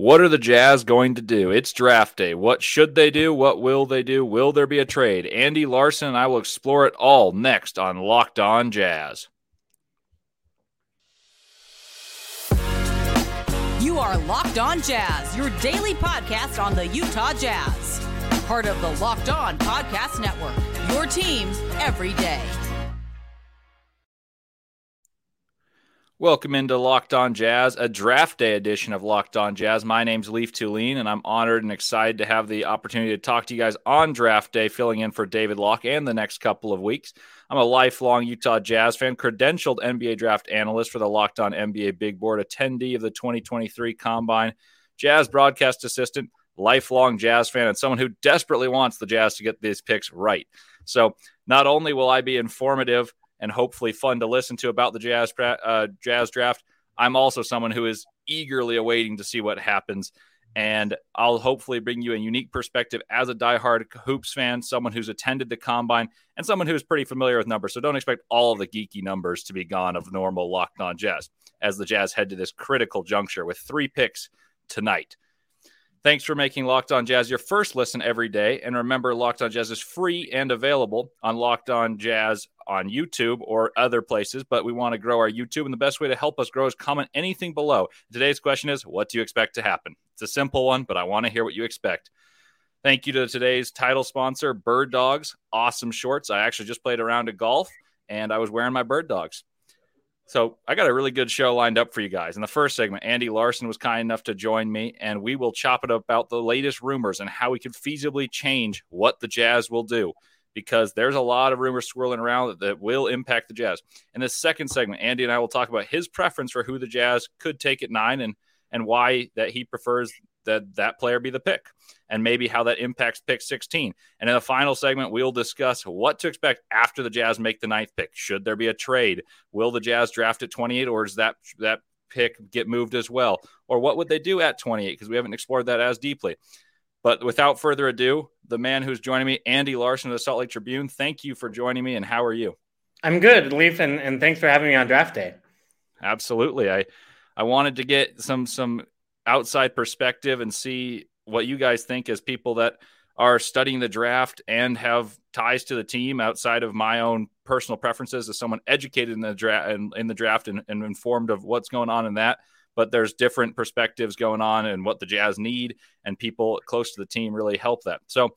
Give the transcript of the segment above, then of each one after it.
What are the Jazz going to do? It's draft day. What should they do? What will they do? Will there be a trade? Andy Larsen and I will explore it all next on Locked On Jazz. You are Locked On Jazz, your daily podcast on the Utah Jazz. Part of the Locked On Podcast Network, your team every day. Welcome into Locked On Jazz, a draft day edition of Locked On Jazz. My name's Leif Thulin, and I'm honored and excited to have the opportunity to talk to you guys on draft day, filling in for David Locke and the next couple of weeks. I'm a lifelong Utah Jazz fan, credentialed NBA draft analyst for the Locked On NBA Big Board, attendee of the 2023 Combine, Jazz broadcast assistant, lifelong Jazz fan, and someone who desperately wants the Jazz to get these picks right. So, not only will I be informative, and hopefully fun to listen to about the Jazz uh, Jazz draft. I'm also someone who is eagerly awaiting to see what happens. And I'll hopefully bring you a unique perspective as a diehard hoops fan, someone who's attended the combine, and someone who's pretty familiar with numbers. So don't expect all of the geeky numbers to be gone of normal locked on Jazz as the Jazz head to this critical juncture with three picks tonight. Thanks for making Locked On Jazz your first listen every day. And remember, Locked On Jazz is free and available on Locked On Jazz on YouTube or other places. But we want to grow our YouTube. And the best way to help us grow is comment anything below. Today's question is What do you expect to happen? It's a simple one, but I want to hear what you expect. Thank you to today's title sponsor, Bird Dogs. Awesome shorts. I actually just played a round of golf and I was wearing my Bird Dogs. So I got a really good show lined up for you guys. In the first segment, Andy Larsen was kind enough to join me, and we will chop it up about the latest rumors and how we could feasibly change what the Jazz will do. Because there's a lot of rumors swirling around that, that will impact the Jazz. In the second segment, Andy and I will talk about his preference for who the Jazz could take at nine and and why that he prefers that that player be the pick and maybe how that impacts pick 16. And in the final segment, we'll discuss what to expect after the Jazz make the ninth pick. Should there be a trade? Will the Jazz draft at 28 or does that that pick get moved as well? Or what would they do at 28? Because we haven't explored that as deeply. But without further ado, the man who's joining me, Andy Larsen of the Salt Lake Tribune. Thank you for joining me, and how are you? I'm good, Leif, and, and thanks for having me on draft day. Absolutely. I I wanted to get some some outside perspective and see what you guys think as people that are studying the draft and have ties to the team outside of my own personal preferences as someone educated in the draft and in the draft and, and informed of what's going on in that but there's different perspectives going on and what the jazz need and people close to the team really help that so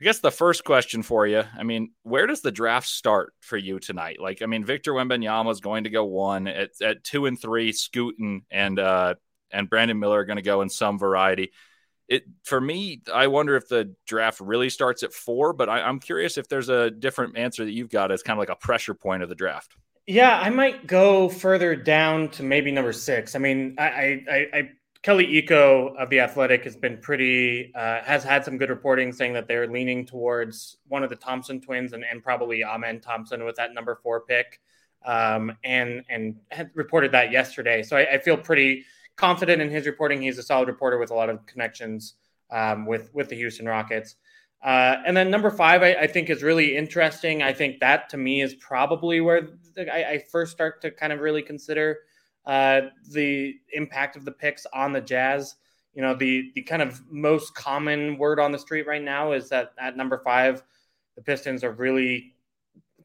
I guess the first question for you, I mean, where does the draft start for you tonight? Like, I mean, Victor Wembanyama is going to go one at, at two and three, Scooten and uh, and Brandon Miller are going to go in some variety. It for me, I wonder if the draft really starts at four, but I, I'm curious if there's a different answer that you've got as kind of like a pressure point of the draft. Yeah, I might go further down to maybe number six. I mean, I, I, I Kelly Iko of the Athletic has been pretty uh, has had some good reporting saying that they're leaning towards one of the Thompson twins and, and probably Amen Thompson with that number four pick, um, and and reported that yesterday. So I, I, feel pretty confident in his reporting. He's a solid reporter with a lot of connections um, with with the Houston Rockets. Uh, and then number five, I, I, think is really interesting. I think that to me is probably where the, I, I first start to kind of really consider uh, the impact of the picks on the Jazz. You know, the the kind of most common word on the street right now is that at number five, the Pistons are really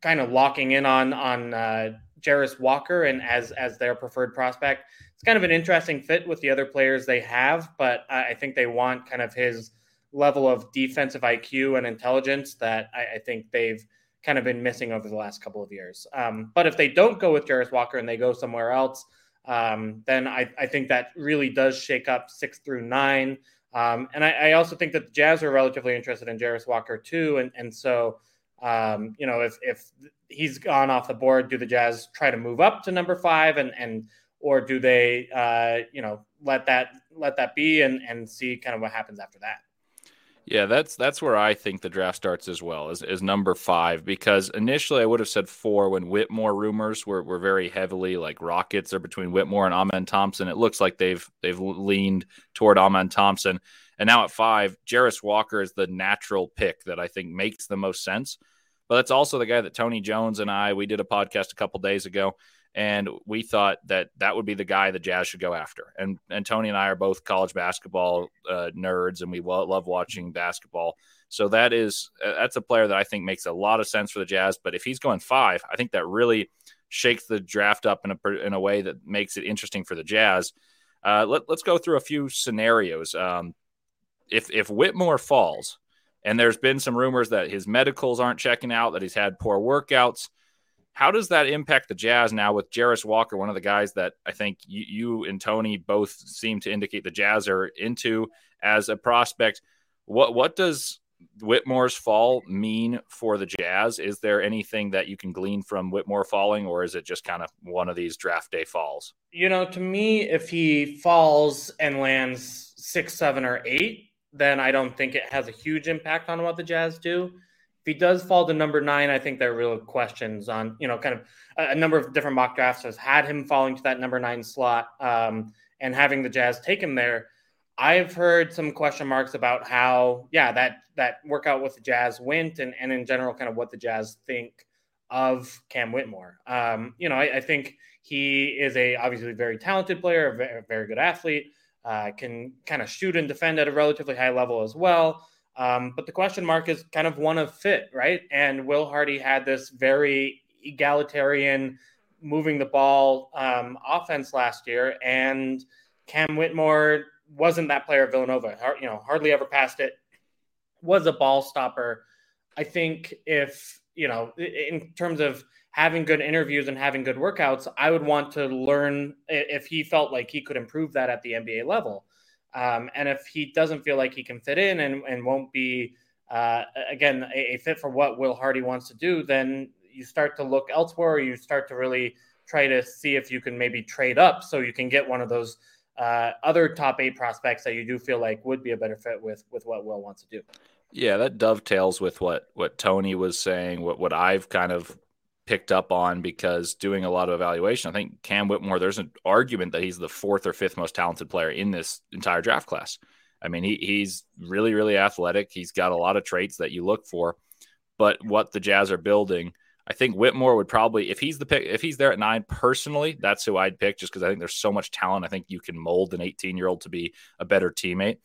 kind of locking in on on uh, Jarace Walker and as as their preferred prospect. It's kind of an interesting fit with the other players they have, but I, I think they want kind of his level of defensive IQ and intelligence that I, I think they've kind of been missing over the last couple of years. Um, but if they don't go with Jarace Walker and they go somewhere else, um, then I, I, think that really does shake up six through nine. Um, and I, I, also think that the Jazz are relatively interested in Jarace Walker too. And, and so, um, you know, if, if he's gone off the board, do the Jazz try to move up to number five and, and, or do they, uh, you know, let that, let that be and, and see kind of what happens after that? Yeah, that's that's where I think the draft starts as well, is, is number five, because initially I would have said four when Whitmore rumors were, were very heavily like Rockets are between Whitmore and Amen Thompson. It looks like they've they've leaned toward Amen Thompson. And now at five, Jarace Walker is the natural pick that I think makes the most sense. But that's also the guy that Tony Jones and I we did a podcast a couple days ago and we thought that that would be the guy the Jazz should go after. And and Tony and I are both college basketball uh, nerds, and we love watching basketball. So that is uh, that's a player that I think makes a lot of sense for the Jazz. But if he's going five, I think that really shakes the draft up in a in a way that makes it interesting for the Jazz. Uh, let, us go through a few scenarios. Um, if if Whitmore falls, and there's been some rumors that his medicals aren't checking out, that he's had poor workouts. How does that impact the Jazz now with Jarace Walker, one of the guys that I think you, you and Tony both seem to indicate the Jazz are into as a prospect? What what does Whitmore's fall mean for the Jazz? Is there anything that you can glean from Whitmore falling, or is it just kind of one of these draft day falls? You know, to me, if he falls and lands six, seven, or eight, then I don't think it has a huge impact on what the Jazz do he does fall to number nine, I think there are real questions on, you know, kind of a, a number of different mock drafts has had him falling to that number nine slot um, and having the Jazz take him there. I've heard some question marks about how, yeah, that that workout with the Jazz went, and and in general, kind of what the Jazz think of Cam Whitmore. Um, you know, I, I, think he is a obviously very talented player, a very, very good athlete, uh, can kind of shoot and defend at a relatively high level as well. Um, but the question mark is kind of one of fit, right? And Will Hardy had this very egalitarian, moving the ball um, offense last year, and Cam Whitmore wasn't that player at Villanova. You know, hardly ever passed it. Was a ball stopper. I think if you know, in terms of having good interviews and having good workouts, I would want to learn if he felt like he could improve that at the NBA level. Um, and if he doesn't feel like he can fit in and, and won't be, uh, again, a, a, fit for what Will Hardy wants to do, then you start to look elsewhere. Or you start to really try to see if you can maybe trade up so you can get one of those uh, other top eight prospects that you do feel like would be a better fit with with what Will wants to do. Yeah, that dovetails with what what Tony was saying. What what I've kind of picked up on because doing a lot of evaluation, I think Cam Whitmore, there's an argument that he's the fourth or fifth most talented player in this entire draft class. I mean, he, he's really, really athletic. He's got a lot of traits that you look for. But what the Jazz are building, I think Whitmore would probably, if he's the pick, if he's there at nine, personally, that's who I'd pick just because I think there's so much talent. I think you can mold an 18 year old to be a better teammate.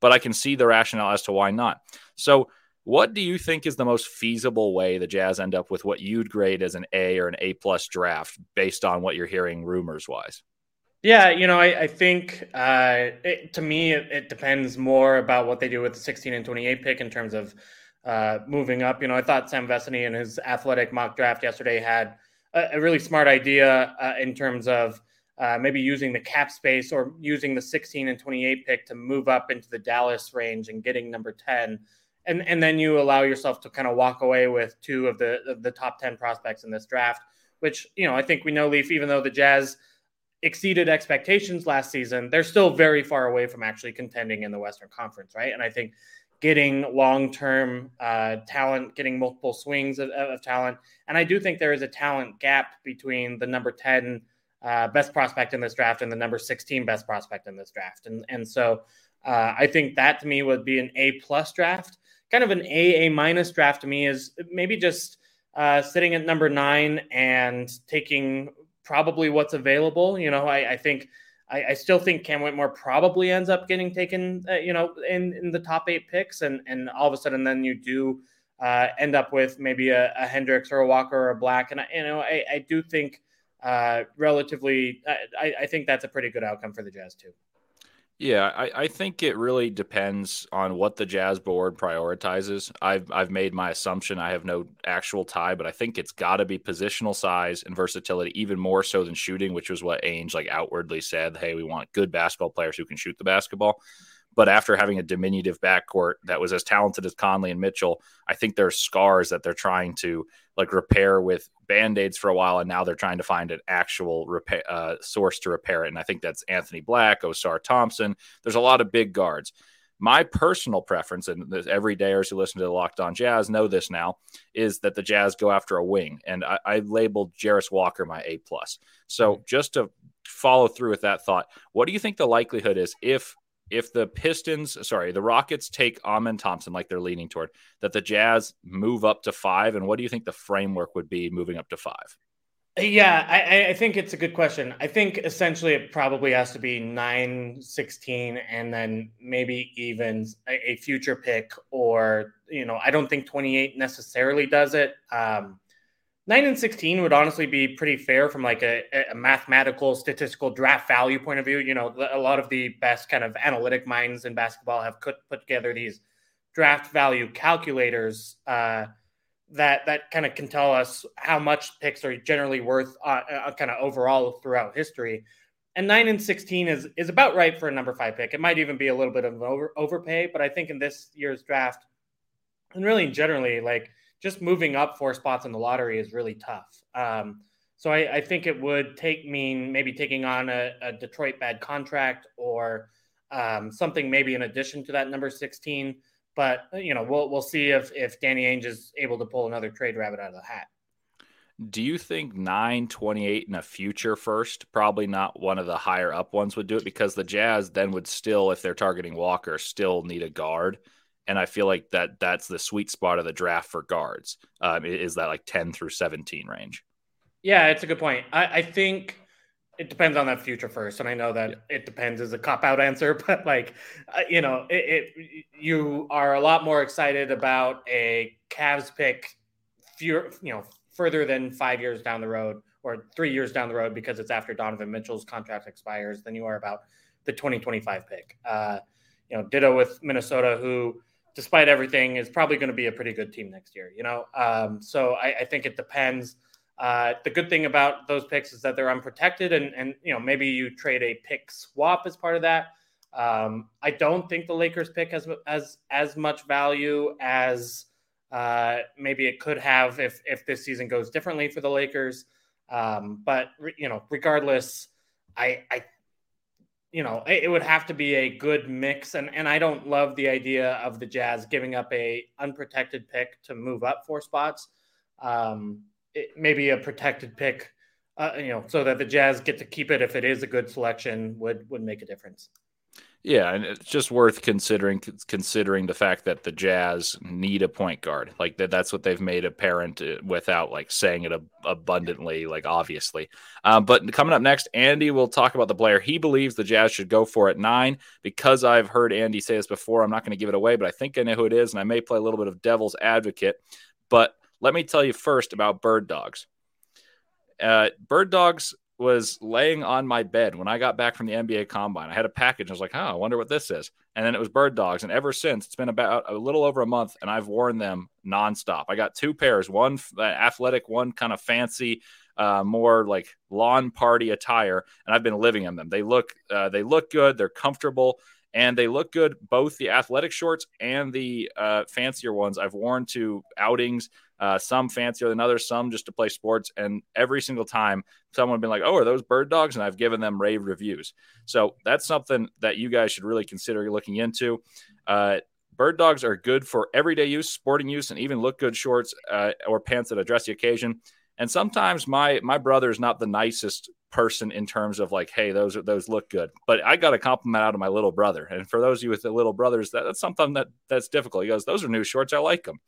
But I can see the rationale as to why not. So what do you think is the most feasible way the Jazz end up with what you'd grade as an A or an A plus draft based on what you're hearing rumors wise? Yeah, you know, I, I think uh, it, to me it, it, depends more about what they do with the 16 and 28 pick in terms of uh, moving up. You know, I thought Sam Vecenie in his athletic mock draft yesterday had a, a really smart idea uh, in terms of uh, maybe using the cap space or using the 16 and 28 pick to move up into the Dallas range and getting number 10 and and then you allow yourself to kind of walk away with two of the the top 10 prospects in this draft which you know i think we know Leif even though the jazz exceeded expectations last season they're still very far away from actually contending in the western conference right? And i think getting long-term uh, talent getting multiple swings of, of, talent and i do think there is a talent gap between the number 10 uh, best prospect in this draft and the number 16 best prospect in this draft. And and so uh, i think that to me would be an a plus draft kind of an A, A minus draft to me is maybe just uh, sitting at number nine and taking probably what's available. You know, I, I think I, I, still think Cam Whitmore probably ends up getting taken, uh, you know, in, in the top eight picks, and and all of a sudden then you do uh, end up with maybe a, a, Hendricks or a Walker or a Black, and I, you know I, I do think uh, relatively I, I think that's a pretty good outcome for the Jazz too. Yeah, I, I, think it really depends on what the Jazz board prioritizes. I've I've made my assumption. I have no actual tie, but I think it's got to be positional size and versatility, even more so than shooting, which was what Ainge like outwardly said. Hey, we want good basketball players who can shoot the basketball. But after having a diminutive backcourt that was as talented as Conley and Mitchell, I think there's scars that they're trying to like repair with band-aids for a while and now they're trying to find an actual repair uh, source to repair it and i think that's anthony black ausar thompson. There's a lot of big guards. My personal preference and every dayers who listen to the locked on jazz know this now is that the jazz go after a wing and i, I labeled Jarace walker my a plus. So mm-hmm. just to follow through with that thought what do you think the likelihood is if if the Pistons, sorry, the Rockets take Amen Thompson like they're leaning toward, that the Jazz move up to five? And what do you think the framework would be moving up to five? Yeah, I, I, think it's a good question. I think essentially it probably has to be 9, 16, and then maybe even a, a future pick, or, you know, I don't think 28 necessarily does it. Um, 9 and 16 would honestly be pretty fair from like a, a, mathematical statistical draft value point of view you know a lot of the best kind of analytic minds in basketball have put, put together these draft value calculators uh, that that kind of can tell us how much picks are generally worth uh, uh, kind of overall throughout history. And nine and sixteen is is about right for a number five pick. It might even be a little bit of an over overpay, but I think in this year's draft, and really generally, like just moving up four spots in the lottery is really tough. Um, so I, I, think it would take mean maybe taking on a, a Detroit bad contract or um, something maybe in addition to that number sixteen but you know, we'll we'll see if if Danny Ainge is able to pull another trade rabbit out of the hat. Do you think 928 in a future first, probably not one of the higher up ones would do it because the Jazz then would still, if they're targeting Walker, still need a guard. And I feel like that that's the sweet spot of the draft for guards. Um, is that like 10 through 17 range? Yeah, it's a good point. I, I think it depends on that future first and i know that yeah. it depends is a cop out answer but like uh, you know it, it, you are a lot more excited about a Cavs pick fewer you know further than five years down the road or three years down the road because it's after donovan mitchell's contract expires than you are about the 2025 pick uh, you know ditto with minnesota who despite everything is probably going to be a pretty good team next year you know um, so I, I think it depends uh, the good thing about those picks is that they're unprotected, and and you know maybe you trade a pick swap as part of that. Um, I don't think the Lakers pick has as as much value as uh, maybe it could have if if this season goes differently for the Lakers. Um, but you know, regardless, I I you know it, would have to be a good mix, and and I don't love the idea of the Jazz giving up a unprotected pick to move up four spots. Um, it, maybe a protected pick, uh, you know, so that the Jazz get to keep it if it is a good selection would would make a difference. Yeah, and it's just worth considering considering the fact that the Jazz need a point guard. Like that, that's what they've made apparent uh, without like saying it abundantly, like obviously. Um, but coming up next, Andy will talk about the player he believes the Jazz should go for at nine. Because I've heard Andy say this before, I'm not going to give it away, but I think I know who it is, and I may play a little bit of devil's advocate. But let me tell you first about bird dogs. Uh, bird dogs was laying on my bed when I got back from the NBA combine. I had a package. I was like, oh, I wonder what this is. And then it was bird dogs. And ever since, it's been about a little over a month, and I've worn them nonstop. I got two pairs one uh, athletic, one kind of fancy, uh, more like lawn party attire. And I've been living in them. They look, uh, they look good. They're comfortable and they look good. Both the athletic shorts and the uh, fancier ones I've worn to outings. Uh, some fancier than others, some just to play sports. And every single time, someone been like, "Oh, are those bird dogs?" And I've given them rave reviews. So that's something that you guys should really consider looking into. Uh, bird dogs are good for everyday use, sporting use, and even look good shorts uh, or pants that address the occasion. And sometimes my my brother is not the nicest person in terms of like, hey, those those look good. But I got a compliment out of my little brother. And for those of you with the little brothers, that, that's something that that's difficult. He goes, those are new shorts. I like them.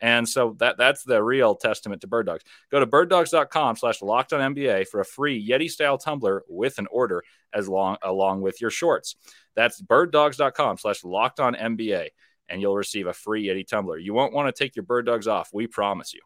And so that that's the real testament to bird dogs. Go to birddogs.com slash locked on NBA for a free Yeti style tumbler with an order as long along with your shorts. That's birddogs.com slash locked on NBA and you'll receive a free Yeti tumbler. You won't want to take your bird dogs off. We promise you.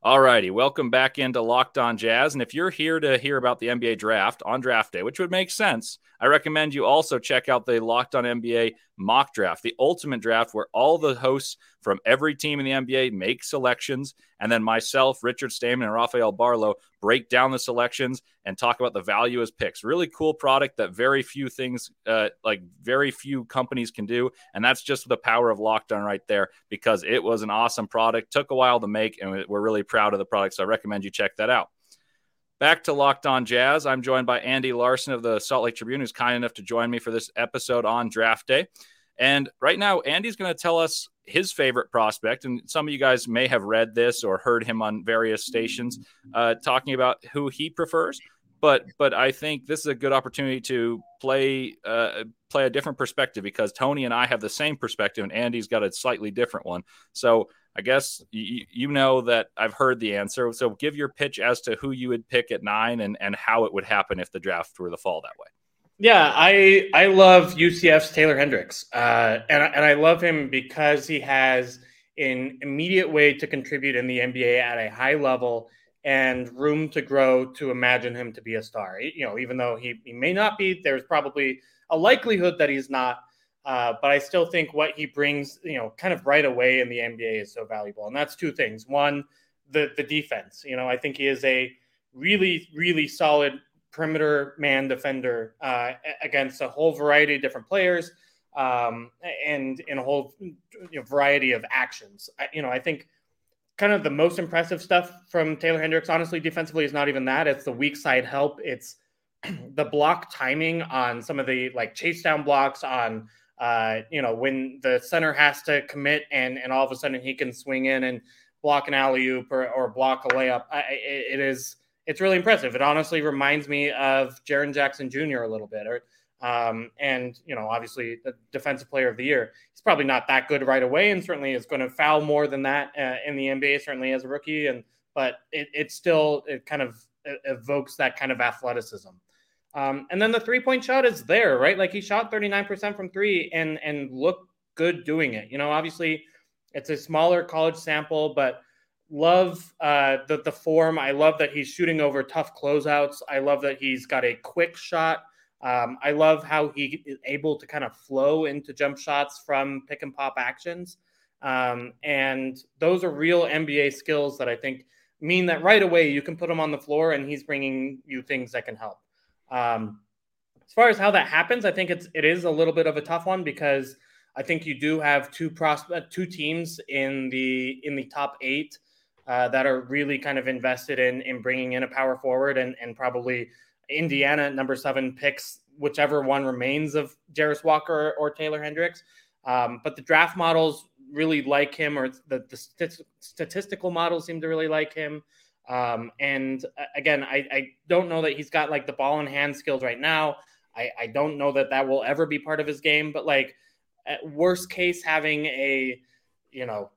All righty, welcome back into Locked On Jazz. And if you're here to hear about the NBA draft on draft day, which would make sense, I recommend you also check out the Locked On NBA mock draft, the ultimate draft where all the hosts from every team in the NBA make selections. And then myself, Richard Stayman, and Rafael Barlow break down the selections and talk about the value as picks. Really cool product that very few things, uh, like very few companies can do. And that's just the power of Locked On right there because it was an awesome product. Took a while to make, and we're really proud of the product. So I recommend you check that out. Back to Locked On Jazz. I'm joined by Andy Larsen of the Salt Lake Tribune, who's kind enough to join me for this episode on draft day. And right now, Andy's going to tell us his favorite prospect. And some of you guys may have read this or heard him on various stations uh, talking about who he prefers. But but I think this is a good opportunity to play uh, play a different perspective because Tony and I have the same perspective, and Andy's got a slightly different one. So I guess you, you know that I've heard the answer. So give your pitch as to who you would pick at nine and, and how it would happen if the draft were to fall that way. Yeah, I I love UCF's Taylor Hendricks, uh, and and I love him because he has an immediate way to contribute in the NBA at a high level and room to grow to imagine him to be a star. You know, even though he, he may not be, there's probably a likelihood that he's not. Uh, but I still think what he brings, you know, kind of right away in the NBA is so valuable. And that's two things. One, the the defense. You know, I think he is a really, really solid perimeter man defender uh, against a whole variety of different players um, and in a whole you know, variety of actions. I, you know, I think kind of the most impressive stuff from Taylor Hendricks, honestly, defensively, is not even that. It's the weak side help. It's the block timing on some of the like chase down blocks on uh, you know, when the center has to commit and and all of a sudden he can swing in and block an alley oop or, or block a layup. I, it, is it's really impressive. It honestly reminds me of Jaren Jackson Jr. a little bit, or um, and you know, obviously the defensive player of the year. He's probably not that good right away, and certainly is going to foul more than that uh, in the NBA. Certainly as a rookie, and but it, it still it kind of evokes that kind of athleticism. Um, and then the three point shot is there, right? Like he shot 39% from three and and looked good doing it. You know, obviously it's a smaller college sample, but love uh, the the form. I love that he's shooting over tough closeouts. I love that he's got a quick shot. Um, I love how he is able to kind of flow into jump shots from pick and pop actions. Um, and those are real NBA skills that I think mean that right away you can put him on the floor and he's bringing you things that can help. Um, as far as how that happens, I think it's it is a little bit of a tough one because I think you do have two prospect two teams in the in the top eight uh, that are really kind of invested in in bringing in a power forward and and probably Indiana number seven picks whichever one remains of Jarace Walker or, or Taylor Hendricks. Um, but the draft models really like him, or the, the statistical models seem to really like him. Um, and uh, again, I, I, don't know that he's got like the ball in hand skills right now. I, I don't know that that will ever be part of his game, but like at worst case, having a, you know,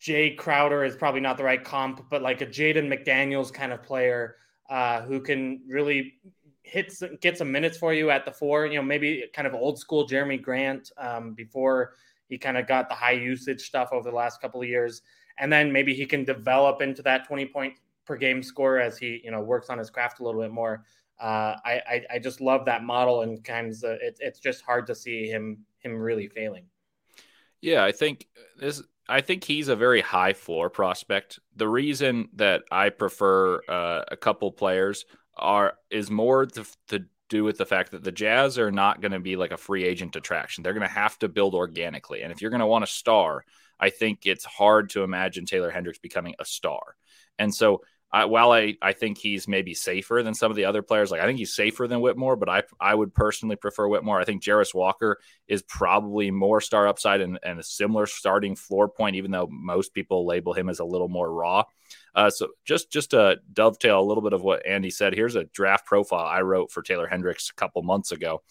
Jae Crowder is probably not the right comp, but like a Jaden McDaniels kind of player uh, who can really hit some, get some minutes for you at the four. You know, maybe kind of old school Jerami Grant um, before he kind of got the high usage stuff over the last couple of years, and then maybe he can develop into that twenty point per game score as he you know works on his craft a little bit more. Uh, I, I, I just love that model and kind of it, it's just hard to see him him really failing. Yeah, I think this. I think he's a very high floor prospect. The reason that I prefer uh, a couple players are is more to, to do with the fact that the Jazz are not going to be like a free agent attraction. They're going to have to build organically, and if you're going to want a star, I think it's hard to imagine Taylor Hendricks becoming a star. And so I, while I, I think he's maybe safer than some of the other players, like I think he's safer than Whitmore, but I I would personally prefer Whitmore. I think Jarace Walker is probably more star upside and, and a similar starting floor point, even though most people label him as a little more raw. Uh, so just just to dovetail a little bit of what Andy said, here's a draft profile I wrote for Taylor Hendricks a couple months ago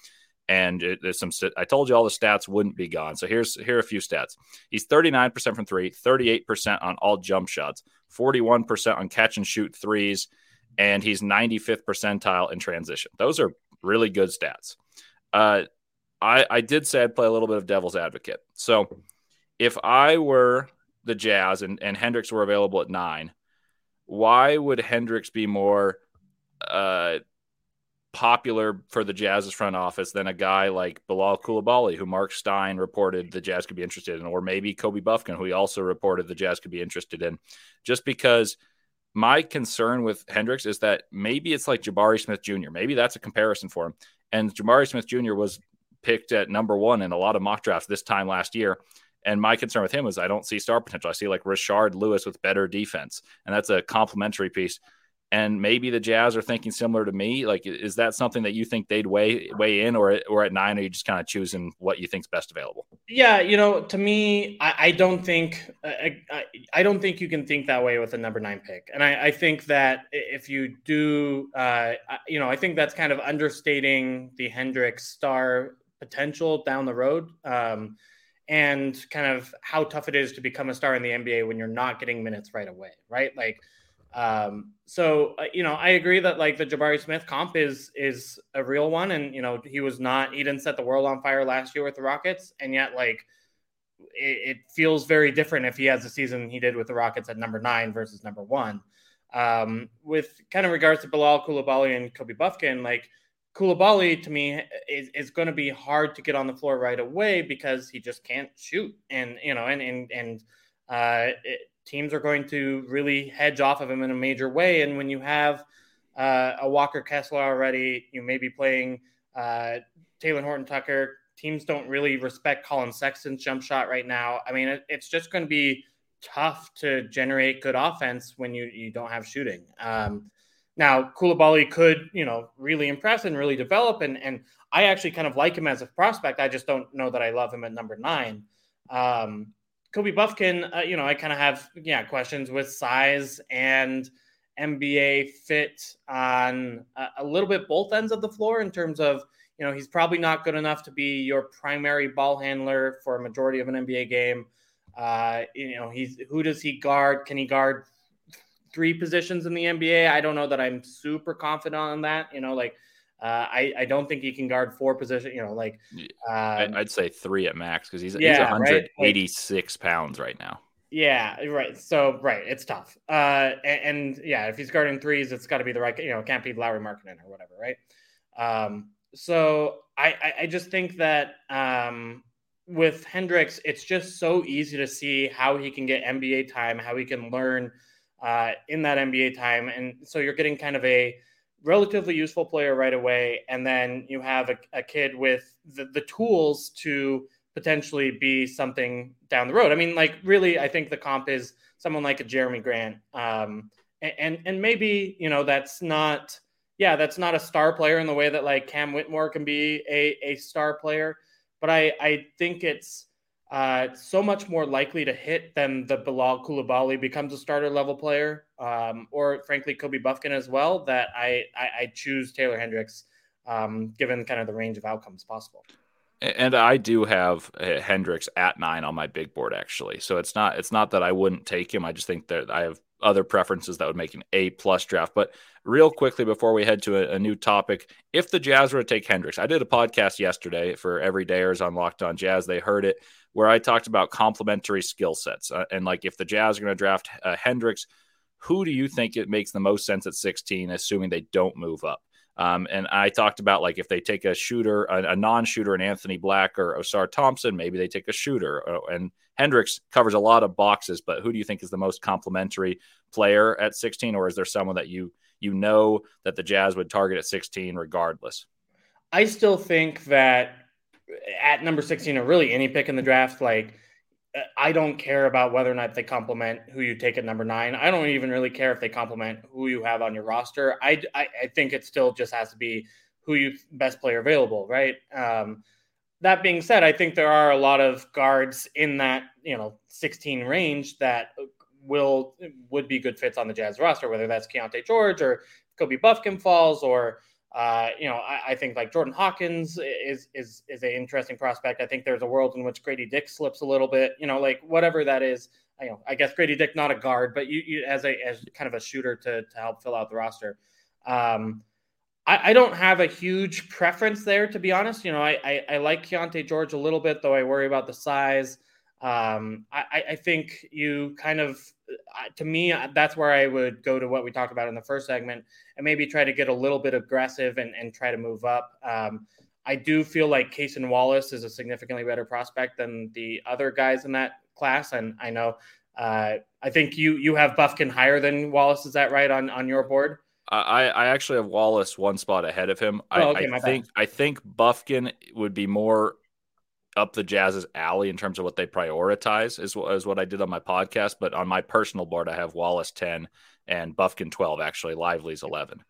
and it, there's some. I told you all the stats wouldn't be gone. So here's here are a few stats. He's 39% from three, 38% on all jump shots, 41% on catch and shoot threes, and he's 95th percentile in transition. Those are really good stats. Uh, I I did say I'd play a little bit of devil's advocate. So if I were the Jazz and and Hendricks were available at nine, why would Hendricks be more? Uh, popular for the Jazz's front office than a guy like Bilal Coulibaly, who Mark Stein reported the Jazz could be interested in, or maybe Kobe Bufkin, who he also reported the Jazz could be interested in, just because my concern with Hendricks is that maybe it's like Jabari Smith Jr. Maybe that's a comparison for him. And Jabari Smith Jr. was picked at number one in a lot of mock drafts this time last year. And my concern with him is I don't see star potential. I see like Rashard Lewis with better defense, and that's a complementary piece and maybe the Jazz are thinking similar to me. Like, is that something that you think they'd weigh weigh in, or or at nine, are you just kind of choosing what you think's best available? Yeah, you know, to me, I, I don't think I, I, I, don't think you can think that way with a number nine pick, and I, I think that if you do, uh, you know, I think that's kind of understating the Hendricks star potential down the road. Um, and kind of how tough it is to become a star in the NBA when you're not getting minutes right away, right? Like, um, so uh, you know, I agree that like the Jabari Smith comp is is a real one, and you know, he was not he didn't set the world on fire last year with the Rockets, and yet like it, it feels very different if he has the season he did with the Rockets at number nine versus number one. Um, with kind of regards to Bilal Coulibaly and Kobe Bufkin, like Coulibaly to me is, is going to be hard to get on the floor right away because he just can't shoot, and you know, and and and uh, it, teams are going to really hedge off of him in a major way. And when you have uh, a Walker Kessler already, you may be playing uh, Talen Horton Tucker. Teams don't really respect Collin Sexton's jump shot right now. I mean, it, it's just going to be tough to generate good offense when you you don't have shooting. Um, now, Coulibaly could, you know, really impress and really develop. And, and I actually kind of like him as a prospect. I just don't know that I love him at number nine. Um, Kobe Bufkin, uh, you know, I kind of have, yeah, questions with size and NBA fit on a, a, little bit both ends of the floor in terms of, you know, he's probably not good enough to be your primary ball handler for a majority of an NBA game. Uh, you know, he's who does he guard? Can he guard three positions in the NBA. I don't know that I'm super confident on that. You know, like uh, I, I don't think he can guard four positions. You know, like um, I'd say three at max because he's yeah, he's 186 right? pounds right now. Yeah, right. So right, it's tough. Uh, and, and yeah, if he's guarding threes, it's got to be the right. You know, it can't be Lauri Markkanen or whatever, right? Um, so I, I, I just think that um, with Hendricks, it's just so easy to see how he can get NBA time, how he can learn uh, in that NBA time. And so you're getting kind of a relatively useful player right away. And then you have a, a kid with the, the tools to potentially be something down the road. I mean, like, really, I think the comp is someone like a Jerami Grant. Um, and, and maybe, you know, that's not, yeah, that's not a star player in the way that like Cam Whitmore can be a, a star player. But I, I think it's, uh, so much more likely to hit than the Bilal Coulibaly becomes a starter level player, um, or frankly Kobe Bufkin as well. That I I, I choose Taylor Hendricks, um, given kind of the range of outcomes possible. And I do have uh, Hendricks at nine on my big board actually. So it's not it's not that I wouldn't take him. I just think that I have other preferences that would make an A plus draft. But real quickly before we head to a, a, new topic, if the Jazz were to take Hendricks, I did a podcast yesterday for everydayers on Locked On Jazz. They heard it where I talked about complementary skill sets uh, and like if the Jazz are going to draft uh, Hendricks, who do you think it makes the most sense at 16, assuming they don't move up? Um, and I talked about like if they take a shooter, a, a non-shooter, an Anthony Black or Ausar Thompson, maybe they take a shooter. Uh, and Hendricks covers a lot of boxes, but who do you think is the most complementary player at 16, or is there someone that you you know that the Jazz would target at 16 regardless? I still think that at number 16 or really any pick in the draft, like I don't care about whether or not they complement who you take at number nine. I don't even really care if they complement who you have on your roster. I, I, I think it still just has to be who you best player available, right? Um, that being said, I think there are a lot of guards in that you know 16 range that will would be good fits on the Jazz roster, whether that's Keyonte George or Kobe Bufkin falls or uh, you know, I, I, think like Jordan Hawkins is is is an interesting prospect. I think there's a world in which Grady Dick slips a little bit. You know, like whatever that is. You know, I guess Grady Dick not a guard, but you, you as a as kind of a shooter to to help fill out the roster. Um, I, I don't have a huge preference there, to be honest. You know, I I, I like Keyonte George a little bit, though I worry about the size. Um, I, I think you kind of, to me, uh, that's where I would go to what we talked about in the first segment and maybe try to get a little bit aggressive and, and try to move up. Um, I do feel like Cason Wallace is a significantly better prospect than the other guys in that class. And I know, uh, I think you you have Bufkin higher than Wallace. Is that right on on your board? I, I actually have Wallace one spot ahead of him. Oh, okay, I, I think I think Bufkin would be more up the Jazz's alley in terms of what they prioritize is, is what I did on my podcast. But on my personal board, I have Wallace 10 and Bufkin 12, actually, Lively's 11.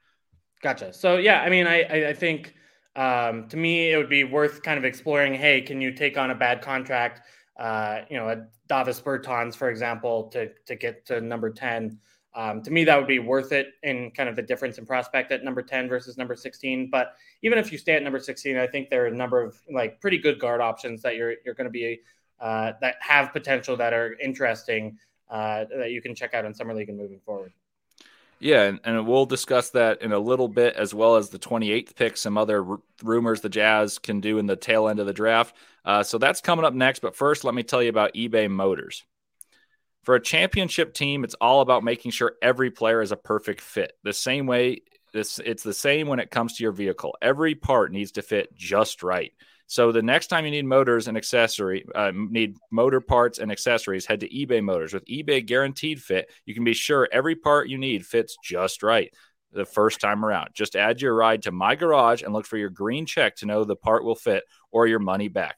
Gotcha. So, yeah, I mean, I, I think um, to me, it would be worth kind of exploring hey, can you take on a bad contract? Uh, you know, a Davis Bertans, for example, to, to get to number 10. Um, to me, that would be worth it in kind of the difference in prospect at number 10 versus number 16. But even if you stay at number 16, I think there are a number of like pretty good guard options that you're you're going to be uh, that have potential that are interesting uh, that you can check out in summer league and moving forward. Yeah, and, and, we'll discuss that in a little bit, as well as the 28th pick, some other r- rumors the Jazz can do in the tail end of the draft. Uh, so that's coming up next. But first, let me tell you about eBay Motors. For a championship team, it's all about making sure every player is a perfect fit. The same way, this it's the same when it comes to your vehicle. Every part needs to fit just right. So the next time you need motors and accessory, uh, need motor parts and accessories, head to eBay Motors. With eBay Guaranteed Fit, you can be sure every part you need fits just right the first time around. Just add your ride to My Garage and look for your green check to know the part will fit or your money back.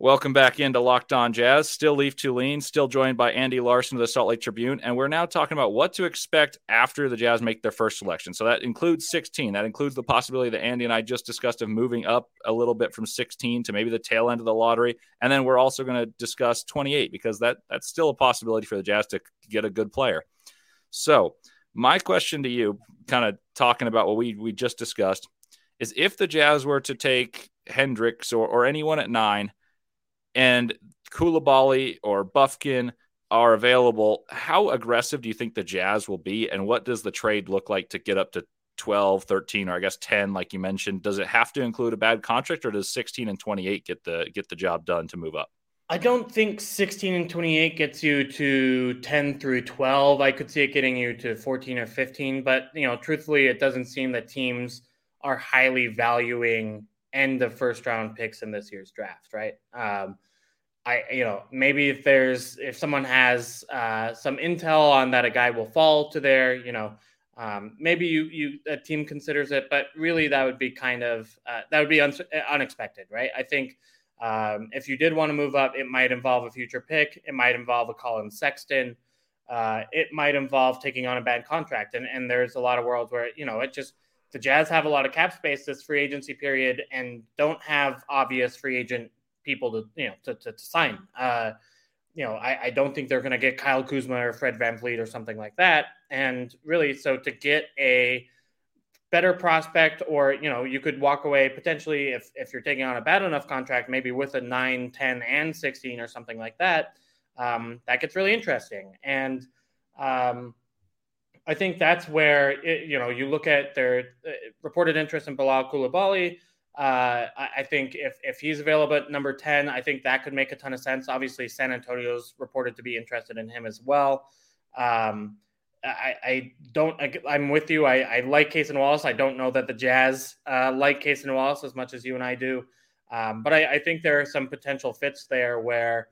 Welcome back into Locked On Jazz. Still Leif Thulin, still joined by Andy Larsen of the Salt Lake Tribune. And we're now talking about what to expect after the Jazz make their first selection. So that includes 16. That includes the possibility that Andy and I just discussed of moving up a little bit from 16 to maybe the tail end of the lottery. And then we're also going to discuss 28 because that that's still a possibility for the Jazz to get a good player. So my question to you, kind of talking about what we we just discussed, is if the Jazz were to take Hendricks or, or anyone at nine – and Coulibaly or Bufkin are available, how aggressive do you think the Jazz will be? And what does the trade look like to get up to 12, 13, or I guess 10, like you mentioned? Does it have to include a bad contract or does 16 and 28 get the get the job done to move up? I don't think 16 and 28 gets you to 10 through 12. I could see it getting you to 14 or 15, but you know, truthfully, it doesn't seem that teams are highly valuing end of first round picks in this year's draft, right? Um, I, you know, maybe if there's if someone has uh, some intel on that a guy will fall to there, you know, um, maybe you you a team considers it, but really that would be kind of uh, that would be un- unexpected, right? I think um, if you did want to move up, it might involve a future pick, it might involve a Collin Sexton, uh, it might involve taking on a bad contract, and and there's a lot of worlds where you know it just the Jazz have a lot of cap space this free agency period and don't have obvious free agent people to you know to, to, to sign. Uh, you know, I, I don't think they're going to get Kyle Kuzma or Fred VanVleet or something like that. And really, so to get a better prospect, or you know, you could walk away potentially if if you're taking on a bad enough contract, maybe with a 9, 10, and 16 or something like that. Um, that gets really interesting. And um, I think that's where it, you know you look at their uh, reported interest in Bilal Coulibaly. Uh, I, think if if he's available at number ten, I think that could make a ton of sense. Obviously, San Antonio's reported to be interested in him as well. Um, I, I, don't. I, am with you. I, I like and Wallace. I don't know that the Jazz uh, like and Wallace as much as you and I do, um, but I, I think there are some potential fits there where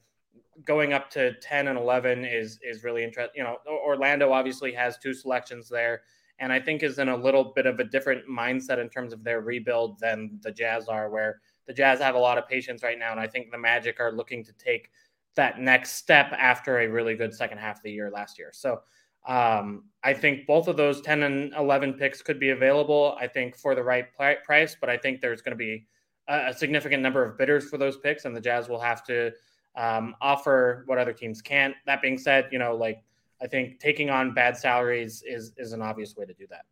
going up to 10 and 11 is is really interesting. You know, Orlando obviously has two selections there, and I think is in a little bit of a different mindset in terms of their rebuild than the Jazz are, where the Jazz have a lot of patience right now, and I think the Magic are looking to take that next step after a really good second half of the year last year. So. Um, I think both of those 10 and 11 picks could be available, I think, for the right price, but I think there's going to be a, a significant number of bidders for those picks, and the Jazz will have to um, offer what other teams can't. That being said, you know, like I think taking on bad salaries is is an obvious way to do that.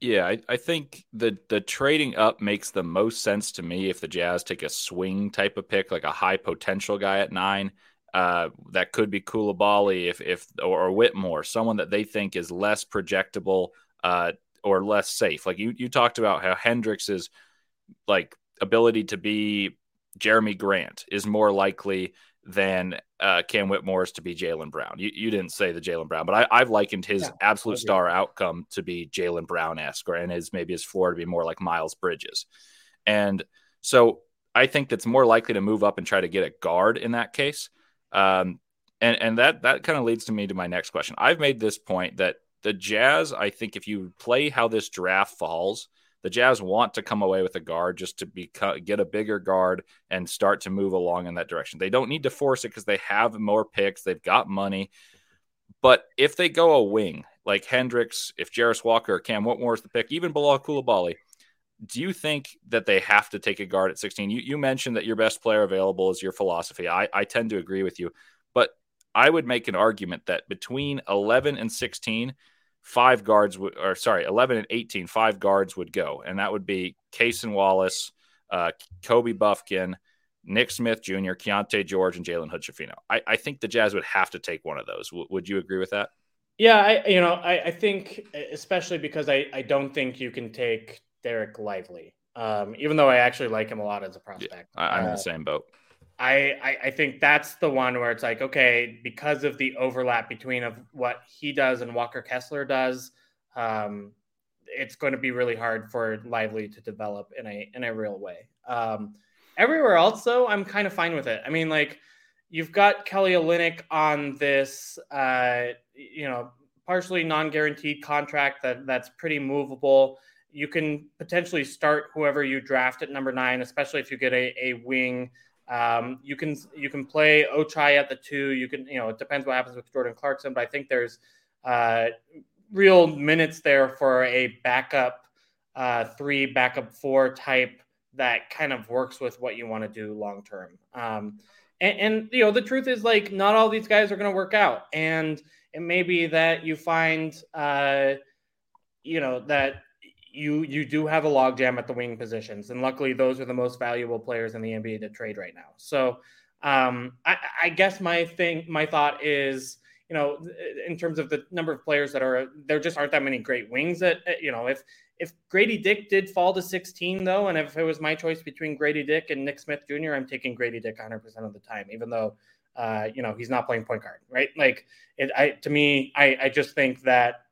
Yeah, I, I, think the the trading up makes the most sense to me if the Jazz take a swing type of pick, like a high potential guy at nine. Uh, that could be Coulibaly if if or, or, Whitmore, someone that they think is less projectable uh, or less safe. Like you you talked about how Hendricks' like ability to be Jerami Grant is more likely than uh, Cam Whitmore's to be Jaylen Brown. You, you didn't say the Jaylen Brown, but I, have likened his yeah, absolute star outcome to be Jaylen Brown esque, and his maybe his floor to be more like Miles Bridges. And so I think that's more likely to move up and try to get a guard in that case. Um, and and that that kind of leads to me to my next question. I've made this point that the Jazz, I think, if you play how this draft falls, the Jazz want to come away with a guard just to be get a bigger guard and start to move along in that direction. They don't need to force it because they have more picks, they've got money. But if they go a wing like Hendricks, if Jarace Walker Cam Whitmore is the pick, even Bilal Coulibaly, do you think that they have to take a guard at 16? You, you mentioned that your best player available is your philosophy. I, I tend to agree with you, but I would make an argument that between 11 and 16, five guards would, or sorry, 11 and 18, five guards would go. And that would be Cason Wallace, uh, Kobe Bufkin, Nick Smith Jr., Keyonte George, and Jalen Hood. I, I think the Jazz would have to take one of those. W- would you agree with that? Yeah, I you know I, I think especially because I, I don't think you can take Dereck Lively, um, even though I actually like him a lot as a prospect. Yeah, I, am uh, in the uh, same boat. I, I, think that's the one where it's like okay because of the overlap between of what he does and Walker Kessler does, um, it's going to be really hard for Lively to develop in a in a real way. Um, everywhere else though, I'm kind of fine with it. I mean like you've got Kelly Olynyk on this, uh, you know, partially non-guaranteed contract that that's pretty movable. You can potentially start whoever you draft at number nine, especially if you get a, a wing. Um, you can you can play Ochai at the two. You can you know it depends what happens with Jordan Clarkson, but I think there's uh, real minutes there for a backup uh, three, backup four type that kind of works with what you want to do long term. Um, and, and, you know, the truth is like not all these guys are going to work out, and it may be that you find, uh, you know, that you you do have a logjam at the wing positions, and luckily those are the most valuable players in the NBA to trade right now. So, um, I, I guess my thing, my thought is you know, in terms of the number of players that are there, just aren't that many great wings. That you know, if if Grady Dick did fall to 16 though, and if it was my choice between Grady Dick and Nick Smith Jr., I'm taking Grady Dick 100 percent of the time, even though uh, you know he's not playing point guard, right? Like it, I to me, I I just think that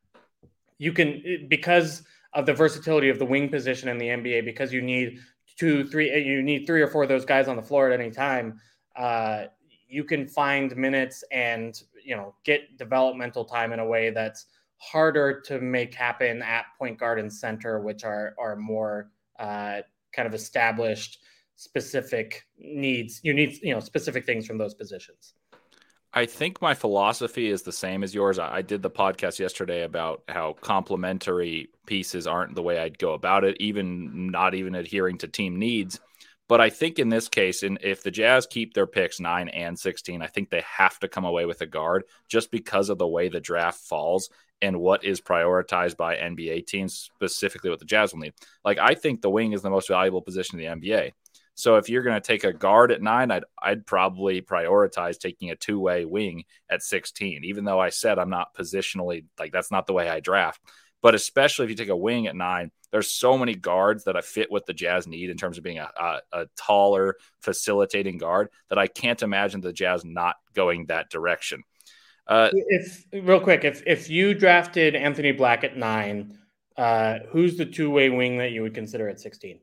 you can because of the versatility of the wing position in the NBA, because you need two, three, you need three or four of those guys on the floor at any time. Uh, you can find minutes and you know get developmental time in a way that's harder to make happen at point guard and center, which are are more uh, kind of established specific needs. You need you know specific things from those positions. I think my philosophy is the same as yours. I did the podcast yesterday about how complementary pieces aren't the way I'd go about it, even not even adhering to team needs. But I think in this case, in, if the Jazz keep their picks nine and 16, I think they have to come away with a guard just because of the way the draft falls and what is prioritized by NBA teams, specifically what the Jazz will need. Like, I think the wing is the most valuable position in the NBA. So if you're going to take a guard at nine, I'd, I'd probably prioritize taking a two way wing at 16, even though I said I'm not positionally like that's not the way I draft. But especially if you take a wing at nine, there's so many guards that I fit what the Jazz need in terms of being a, a, a, taller, facilitating guard that I can't imagine the Jazz not going that direction. Uh, if real quick, if if you drafted Anthony Black at nine, uh, who's the two way wing that you would consider at sixteen?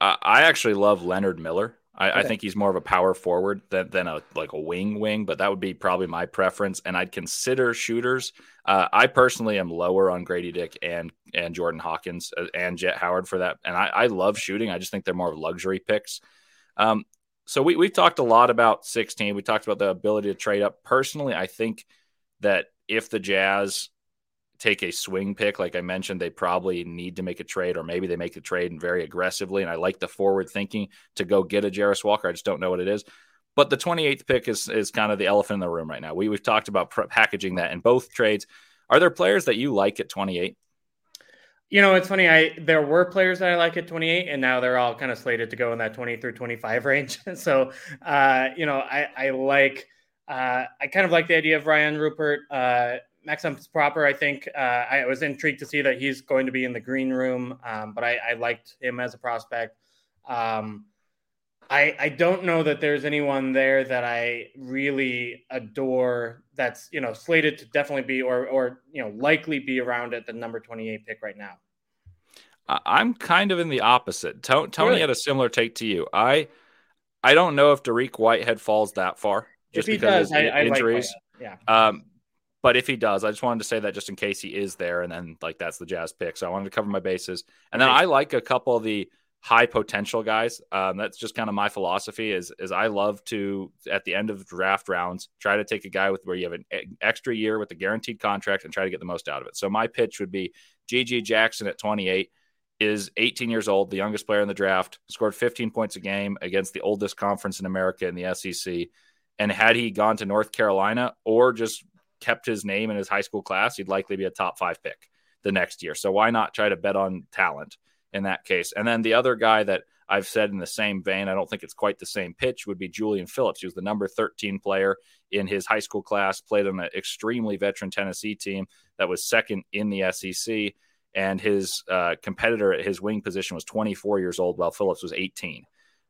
I actually love Leonard Miller. I, okay. I, think he's more of a power forward than, than a like a wing wing, but that would be probably my preference. And I'd consider shooters. Uh, I personally am lower on Grady Dick and and Jordan Hawkins uh, and Jett Howard for that. And I, I love shooting. I just think they're more luxury picks. Um, so we we've talked a lot about 16. We talked about the ability to trade up. Personally, I think that if the Jazz take a swing pick, like I mentioned, they probably need to make a trade, or maybe they make the trade and very aggressively. And I like the forward thinking to go get a Jarace Walker. I just don't know what it is. But the 28th pick is is kind of the elephant in the room right now. We we've talked about packaging that in both trades. Are there players that you like at 28? You know, it's funny. I there were players that I like at 28, and now they're all kind of slated to go in that 20 through 25 range. so, uh, you know, I I like. Uh, I kind of like the idea of Rayan Rupert. Uh, Maxence Proper, I think uh, I was intrigued to see that he's going to be in the green room, um, but I, I, liked him as a prospect. Um, I, I don't know that there's anyone there that I really adore that's you know slated to definitely be or or you know likely be around at the number 28 pick right now. I'm kind of in the opposite. Tony really? had a similar take to you. I I don't know if Dariq Whitehead falls that far just because does, of I, injuries. Like yeah. Um, but if he does, I just wanted to say that just in case he is there, and then like that's the Jazz pick. So I wanted to cover my bases. And then I like a couple of the high potential guys. Um, that's just kind of my philosophy. Is is I love to at the end of draft rounds try to take a guy with where you have an extra year with a guaranteed contract and try to get the most out of it. So my pitch would be GG Jackson at 28 is 18 years old, the youngest player in the draft, scored 15 points a game against the oldest conference in America in the SEC. And had he gone to North Carolina or just kept his name in his high school class, he'd likely be a top five pick the next year. So why not try to bet on talent in that case? And then the other guy that I've said in the same vein, I don't think it's quite the same pitch, would be Julian Phillips. He was the number 13 player in his high school class, played on an extremely veteran Tennessee team that was second in the SEC. And his uh, competitor at his wing position was 24 years old, while Phillips was 18.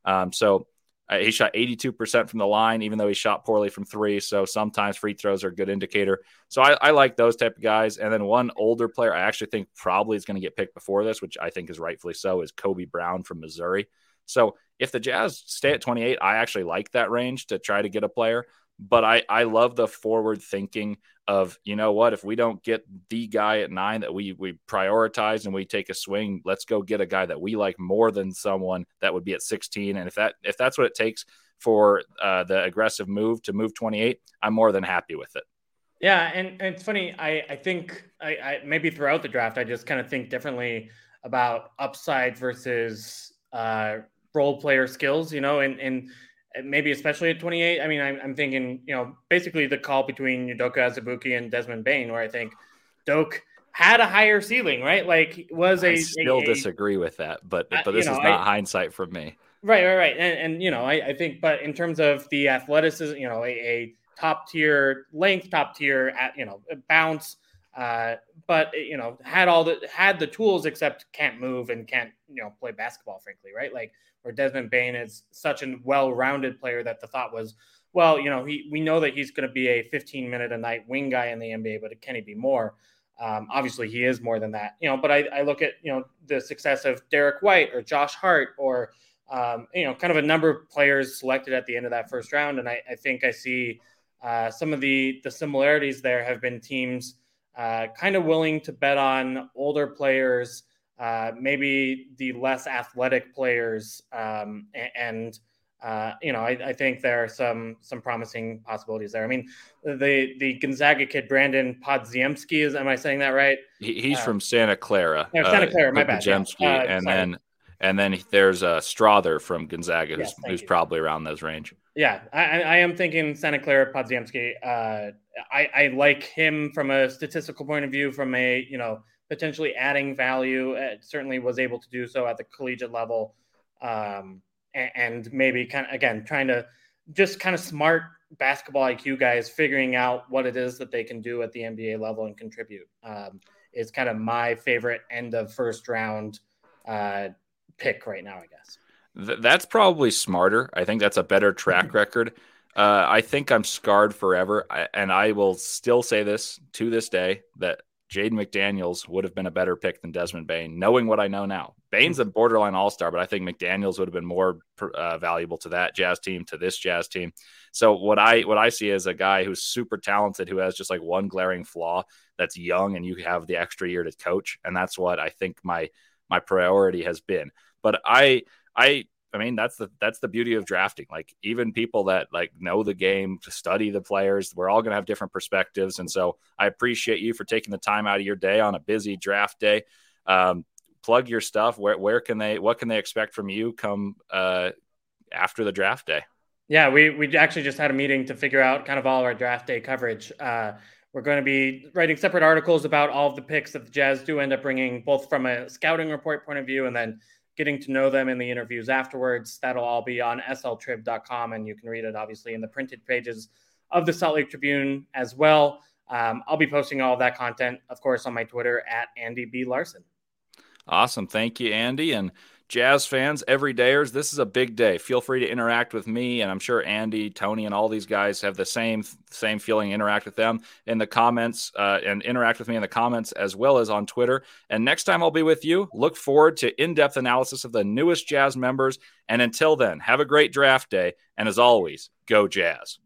Um, so uh, he shot 82% from the line, even though he shot poorly from three. So sometimes free throws are a good indicator. So I, I like those type of guys. And then one older player I actually think probably is going to get picked before this, which I think is rightfully so, is Kobe Brown from Missouri. So if the Jazz stay at 28, I actually like that range to try to get a player. But I, I love the forward thinking of, you know what, if we don't get the guy at nine that we we prioritize and we take a swing, let's go get a guy that we like more than someone that would be at 16. And if that if that's what it takes for uh, the aggressive move to move 28, I'm more than happy with it. Yeah, and, and it's funny. I I think I, I maybe throughout the draft, I just kind of think differently about upside versus uh, role player skills. You know, and and Uh, maybe especially at 28. I mean, I'm, I'm thinking, you know, basically the call between Udoka Azubuike and Desmond Bane, where I think Doke had a higher ceiling, right? Like was a I still a, disagree with that, but uh, but this know, is not I, hindsight from me. Right, right, right. And, and you know, I, I, think, but in terms of the athleticism, you know, a, a top tier length, top tier at you know bounce, uh, but you know had all the had the tools except can't move and can't you know play basketball, frankly, right? Like where Desmond Bane is such a well-rounded player that the thought was, well, you know, he we know that he's going to be a 15 minute a night wing guy in the NBA, but can he be more? Um, obviously, he is more than that, you know. But I, I, look at you know the success of Derrick White or Josh Hart or um, you know kind of a number of players selected at the end of that first round, and I, I think I see uh, some of the the similarities there have been teams uh, kind of willing to bet on older players uh, maybe the less athletic players, um, and uh, you know, I, I, think there are some some promising possibilities there. I mean, the the Gonzaga kid Brandin Podziemski is am I saying that right? He, he's uh, from Santa Clara. Yeah, Santa uh, Clara. my bad. Podziemski, yeah. Uh, and sorry. then and then there's a Strawther from Gonzaga, who's, yes, who's probably around those range. Yeah, I, I am thinking Santa Clara Podziemski. Uh, I, I like him from a statistical point of view, from a you know potentially adding value. It certainly was able to do so at the collegiate level, um, and, and, maybe kind of again trying to just kind of smart basketball IQ guys figuring out what it is that they can do at the NBA level and contribute um, is kind of my favorite end of first round uh, pick right now. I guess Th- that's probably smarter. I think that's a better track record. Uh, I think I'm scarred forever, I, and I will still say this to this day that Jaden McDaniels would have been a better pick than Desmond Bane, knowing what I know now. Bane's a borderline all star, but I think McDaniels would have been more uh, valuable to that Jazz team, to this Jazz team. So what I what I see is a guy who's super talented, who has just like one glaring flaw that's young, and you have the extra year to coach, and that's what I think my my priority has been. But I I I mean, that's the that's the beauty of drafting. Like even people that like know the game, to study the players, we're all going to have different perspectives. And so I appreciate you for taking the time out of your day on a busy draft day. Um, plug your stuff. Where where can they what can they expect from you come uh, after the draft day? Yeah, we we actually just had a meeting to figure out kind of all of our draft day coverage. Uh, we're going to be writing separate articles about all of the picks that the Jazz do end up bringing, both from a scouting report point of view and then getting to know them in the interviews afterwards. That'll all be on sltrib.com, and you can read it obviously in the printed pages of the Salt Lake Tribune as well. Um, I'll be posting all of that content, of course, on my Twitter at Andy B. Larsen. Awesome. Thank you, Andy. And Jazz fans, everydayers, this is a big day. Feel free to interact with me, and I'm sure Andy, Tony, and all these guys have the same same feeling. Interact with them in the comments, uh, and interact with me in the comments as well as on Twitter. And next time I'll be with you. Look forward to in-depth analysis of the newest Jazz members. And until then, have a great draft day. And as always, go Jazz.